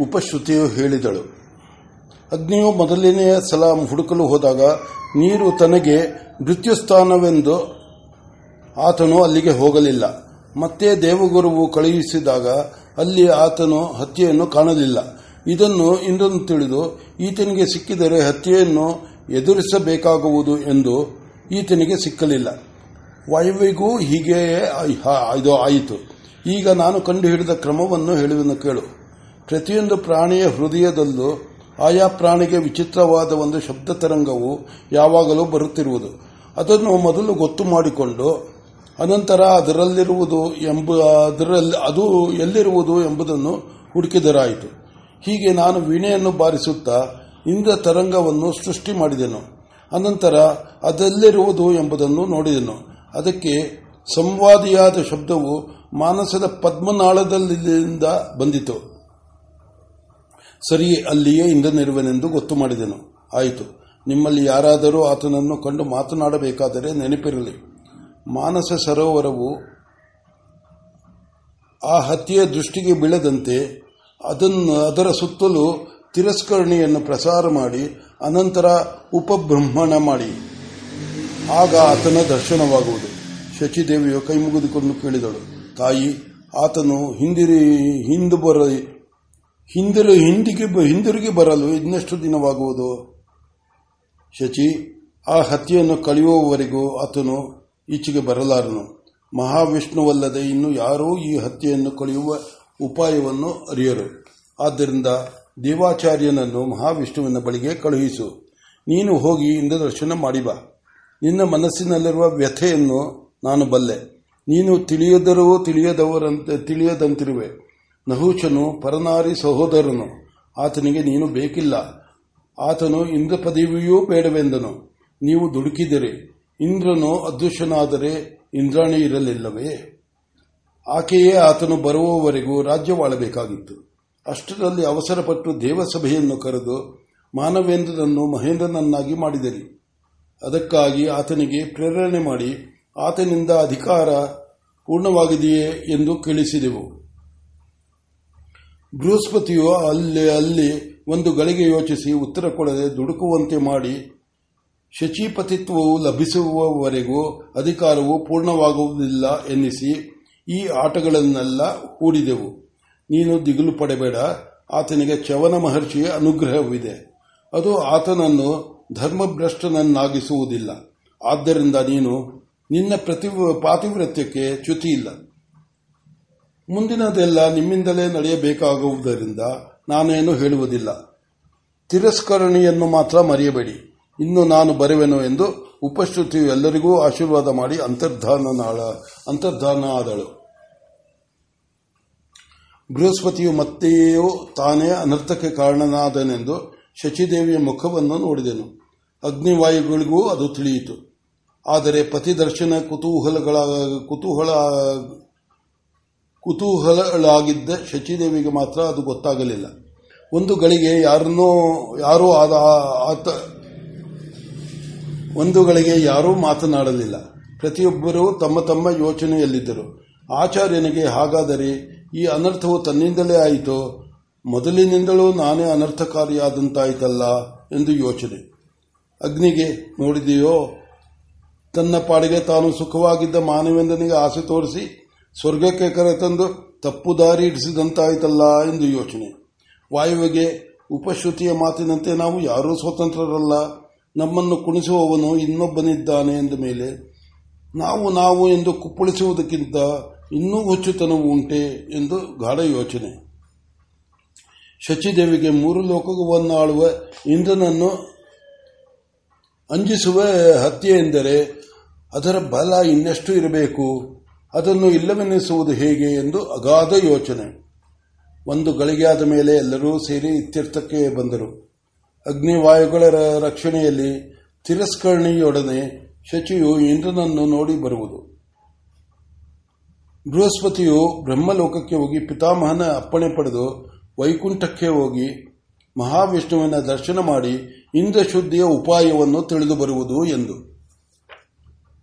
ಉಪಶ್ರುತಿಯು ಹೇಳಿದಳು. ಅಗ್ನಿಯು ಮೊದಲನೆಯ ಸಲ ಹುಡುಕಲು ಹೋದಾಗ ನೀರು ತನಗೆ ಮೃತ್ಯುಸ್ಥಾನವೆಂದು ಆತನು ಅಲ್ಲಿಗೆ ಹೋಗಲಿಲ್ಲ. ಮತ್ತೆ ದೇವಗುರುವು ಕಳುಹಿಸಿದಾಗ ಅಲ್ಲಿ ಆತನು ಹತ್ಯೆಯನ್ನು ಕಾಣಲಿಲ್ಲ. ಇದನ್ನು ಇಂದನ್ನು ತಿಳಿದು, ಈತನಿಗೆ ಸಿಕ್ಕಿದರೆ ಹತ್ಯೆಯನ್ನು ಎದುರಿಸಬೇಕಾಗುವುದು ಎಂದು ಈತನಿಗೆ ಸಿಕ್ಕಲಿಲ್ಲ. ವಾಯುವಿಗೂ ಹೀಗೆಯೇ ಇದು ಆಯಿತು. ಈಗ ನಾನು ಕಂಡುಹಿಡಿದ ಕ್ರಮವನ್ನು ಹೇಳುವುದನ್ನು ಕೇಳು. ಪ್ರತಿಯೊಂದು ಪ್ರಾಣಿಯ ಹೃದಯದಲ್ಲೂ ಆಯಾ ಪ್ರಾಣಿಗೆ ವಿಚಿತ್ರವಾದ ಒಂದು ಶಬ್ದ ತರಂಗವು ಯಾವಾಗಲೂ ಬರುತ್ತಿರುವುದು. ಅದನ್ನು ಮೊದಲು ಗೊತ್ತು ಮಾಡಿಕೊಂಡು, ಅನಂತರ ಅದರಲ್ಲಿರುವುದು ಎಂಬ ಅದರಲ್ಲಿ ಅದು ಎಲ್ಲಿರುವುದು ಎಂಬುದನ್ನು ಹುಡುಕಿದರಾಯಿತು. ಹೀಗೆ ನಾನು ವೀಣೆಯನ್ನು ಬಾರಿಸುತ್ತಾ ಇಂದ್ರ ತರಂಗವನ್ನು ಸೃಷ್ಟಿ ಮಾಡಿದೆನು. ಅನಂತರ ಅದೆಲ್ಲಿರುವುದು ಎಂಬುದನ್ನು ನೋಡಿದೆನು. ಅದಕ್ಕೆ ಸಂವಾದಿಯಾದ ಶಬ್ದವು ಮಾನಸದ ಪದ್ಮನಾಳದಲ್ಲಿಂದ ಬಂದಿತು. ಸರಿ ಅಲ್ಲಿಯೇ ಇಂದ್ರನಿರುವನೆಂದು ಗೊತ್ತು ಮಾಡಿದೆನು. ಆಯಿತು. ನಿಮ್ಮಲ್ಲಿ ಯಾರಾದರೂ ಆತನನ್ನು ಕಂಡು ಮಾತನಾಡಬೇಕಾದರೆ ನೆನಪಿರಲಿ. ಮಾನಸ ಸರೋವರವು ಆ ಹತ್ಯೆಯ ದೃಷ್ಟಿಗೆ ಬೀಳದಂತೆ ಅದನ್ನು ಅದರ ಸುತ್ತಲೂ ತಿರಸ್ಕರಣಿಯನ್ನು ಪ್ರಸಾರ ಮಾಡಿ ಅನಂತರ ಉಪಬ್ರಹ್ಮಣ ಮಾಡಿ. ಆಗ ಆತನ ದರ್ಶನವಾಗುವುದು. ಶಚಿದೇವಿಯು ಕೈ ಮುಗಿದುಕೊಂಡು ಕೇಳಿದಳು. ತಾಯಿ, ಆತನು ಹಿಂದಿರಿ ಹಿಂದೆ ಬರ ಹಿಂದಿರು ಹಿಂದಿಗೆ ಹಿಂದಿರುಗಿ ಬರಲು ಇನ್ನೆಷ್ಟು ದಿನವಾಗುವುದು? ಶಚಿ, ಆ ಹತ್ಯೆಯನ್ನು ಕಳೆಯುವವರೆಗೂ ಆತನು ಈಚೆಗೆ ಬರಲಾರನು. ಮಹಾವಿಷ್ಣುವಲ್ಲದೆ ಇನ್ನು ಯಾರೂ ಈ ಹತ್ಯೆಯನ್ನು ಕಳೆಯುವ ಉಪಾಯವನ್ನು ಅರಿಯರು. ಆದ್ದರಿಂದ ದೇವಾಚಾರ್ಯನನ್ನು ಮಹಾವಿಷ್ಣುವಿನ ಬಳಿಗೆ ಕಳುಹಿಸು. ನೀನು ಹೋಗಿ ಇಂದು ದರ್ಶನ ಬಾ. ನಿನ್ನ ಮನಸ್ಸಿನಲ್ಲಿರುವ ವ್ಯಥೆಯನ್ನು ನಾನು ಬಲ್ಲೆ. ನೀನು ತಿಳಿಯದರೂ ತಿಳಿಯದವರಂತೆ ತಿಳಿಯದಂತಿರುವೆ. ನಹುಶನು ಪರನಾರಿ ಸಹೋದರನು, ಆತನಿಗೆ ನೀನು ಬೇಕಿಲ್ಲ. ಆತನು ಇಂದ್ರ ಪದವಿಯೂ ಬೇಡವೆಂದನು. ನೀವು ದುಡುಕಿದಿರಿ ಇಂದ್ರನು ಅದೃಶ್ಯನಾದರೆ ಇಂದ್ರಾಣಿ ಇರಲಿಲ್ಲವೇ? ಆಕೆಯೇ ಆತನು ಬರುವವರೆಗೂ ರಾಜ್ಯವಾಳಬೇಕಾಗಿತ್ತು ಅಷ್ಟರಲ್ಲಿ ಅವಸರಪಟ್ಟು ದೇವಸಭೆಯನ್ನು ಕರೆದು ಮಾನವೇಂದ್ರನನ್ನು ಮಹೇಂದ್ರನನ್ನಾಗಿ ಮಾಡಿದರಿ ಅದಕ್ಕಾಗಿ ಆತನಿಗೆ ಪ್ರೇರಣೆ ಮಾಡಿ ಆತನಿಂದ ಅಧಿಕಾರ ಪೂರ್ಣವಾಗಿದೆಯೇ ಎಂದು ಕೇಳಿಸಿದೆವು. ಬೃಹಸ್ಪತಿಯು ಅಲ್ಲಿ ಅಲ್ಲಿ ಒಂದು ಗಳಿಗೆ ಯೋಚಿಸಿ ಉತ್ತರ ಕೊಡದೆ ದುಡುಕುವಂತೆ ಮಾಡಿ ಶಚಿಪತಿತ್ವವು ಲಭಿಸುವವರೆಗೂ ಅಧಿಕಾರವು ಪೂರ್ಣವಾಗುವುದಿಲ್ಲ ಎನ್ನಿಸಿ ಈ ಆಟಗಳನ್ನೆಲ್ಲ ಹೂಡಿದೆವು. ನೀನು ದಿಗಿಲು ಪಡೆಬೇಡ, ಆತನಿಗೆ ಚವನ ಮಹರ್ಷಿಯ ಅನುಗ್ರಹವಿದೆ. ಅದು ಆತನನ್ನು ಧರ್ಮಭ್ರಷ್ಟನನ್ನಾಗಿಸುವುದಿಲ್ಲ. ಆದ್ದರಿಂದ ನೀನು ನಿನ್ನ ಪ್ರತಿ ಪಾತಿವ್ರತ್ಯಕ್ಕೆ ಚ್ಯುತಿ ಇಲ್ಲ ಮುಂದಿನದೆಲ್ಲ ನಿಮ್ಮಿಂದಲೇ ನಡೆಯಬೇಕಾಗುವುದರಿಂದ ನಾನೇನು ಹೇಳುವುದಿಲ್ಲ. ತಿರಸ್ಕರಣೆಯನ್ನು ಮಾತ್ರ ಮರೆಯಬೇಡಿ. ಇನ್ನು ನಾನು ಬರುವೆನು ಎಂದು ಉಪಶ್ರುತಿಯು ಎಲ್ಲರಿಗೂ ಆಶೀರ್ವಾದ ಮಾಡಿ ಅಂತರ್ಧಾನ ಅಂತರ್ಧಾನ ಆದಳು. ಬೃಹಸ್ಪತಿಯು ಮತ್ತೆಯೂ ತಾನೇ ಅನರ್ಥಕ್ಕೆ ಕಾರಣನಾದನೆಂದು ಶಚಿದೇವಿಯ ಮುಖವನ್ನು ನೋಡಿದೆನು. ಅಗ್ನಿವಾಯುಗಳಿಗೂ ಅದು ತಿಳಿಯಿತು. ಆದರೆ ಪತಿದರ್ಶನ ಕುತೂಹಲಗಳ ಕುತೂಹಲ ಕುತೂಹಲಗಳಾಗಿದ್ದ ಶಚಿದೇವಿಗೆ ಮಾತ್ರ ಅದು ಗೊತ್ತಾಗಲಿಲ್ಲ. ಒಂದು ಗಳಿಗೆ ಯಾರನ್ನೋ, ಯಾರೂ ಆದ, ಆತ, ಒಂದು ಗಳಿಗೆ ಯಾರೂ ಮಾತನಾಡಲಿಲ್ಲ. ಪ್ರತಿಯೊಬ್ಬರೂ ತಮ್ಮ ತಮ್ಮ ಯೋಚನೆಯಲ್ಲಿದ್ದರು. ಆಚಾರ್ಯನಿಗೆ ಹಾಗಾದರೆ ಈ ಅನರ್ಥವು ತನ್ನಿಂದಲೇ ಆಯಿತು? ಮೊದಲಿನಿಂದಲೂ ನಾನೇ ಅನರ್ಥಕಾರಿಯಾದಂತಾಯಿತಲ್ಲ ಎಂದು ಯೋಚನೆ. ಅಗ್ನಿಗೆ, ನೋಡಿದೆಯೋ? ತನ್ನ ಪಾಡಿಗೆ ತಾನು ಸುಖವಾಗಿದ್ದ ಮಾನವೇಂದನಿಗೆ ಆಸೆ ತೋರಿಸಿ ಸ್ವರ್ಗಕ್ಕೆ ಕರೆತಂದು ತಪ್ಪು ದಾರಿ ಇಡಿಸಿದಂತಾಯ್ತಲ್ಲ ಎಂದು ಯೋಚನೆ. ವಾಯುವಿಗೆ ಉಪಶ್ರುತಿಯ ಮಾತಿನಂತೆ ನಾವು ಯಾರೂ ಸ್ವತಂತ್ರರಲ್ಲ. ನಮ್ಮನ್ನು ಕುಣಿಸುವವನು ಇನ್ನೊಬ್ಬನಿದ್ದಾನೆ ಎಂದ ಮೇಲೆ, ನಾವು ನಾವು ಎಂದು ಕುಪ್ಪಳಿಸುವುದಕ್ಕಿಂತ ಇನ್ನೂ ಹುಚ್ಚುತನವು ಉಂಟೆ ಎಂದು ಗಾಢ ಯೋಚನೆ. ಶಚಿದೇವಿಗೆ ಮೂರು ಲೋಕವನ್ನಾಳುವ ಇಂದ್ರನನ್ನು ಅಂಜಿಸುವ ಹತ್ಯೆ ಎಂದರೆ ಅದರ ಬಲ ಇನ್ನೆಷ್ಟು ಇರಬೇಕು? ಅದನ್ನು ಇಲ್ಲವೆನ್ನಿಸುವುದು ಹೇಗೆ ಎಂದು ಅಗಾಧ ಯೋಚನೆ. ಒಂದು ಗಳಿಗೆಯಾದ ಮೇಲೆ ಎಲ್ಲರೂ ಸೇರಿ ಇತ್ಯರ್ಥಕ್ಕೆ ಬಂದರು. ಅಗ್ನಿವಾಯುಗಳ ರಕ್ಷಣೆಯಲ್ಲಿ ತಿರಸ್ಕರಣಿಯೊಡನೆ ಶಚಿಯು ಇಂದ್ರನನ್ನು ನೋಡಿ ಬರುವುದು. ಬೃಹಸ್ಪತಿಯು ಬ್ರಹ್ಮಲೋಕಕ್ಕೆ ಹೋಗಿ ಪಿತಾಮಹನ ಅಪ್ಪಣೆ ಪಡೆದು ವೈಕುಂಠಕ್ಕೆ ಹೋಗಿ ಮಹಾವಿಷ್ಣುವಿನ ದರ್ಶನ ಮಾಡಿ ಇಂದ್ರಶುದ್ಧಿಯ ಉಪಾಯವನ್ನು ತಿಳಿದು ಬರುವುದು ಎಂದು.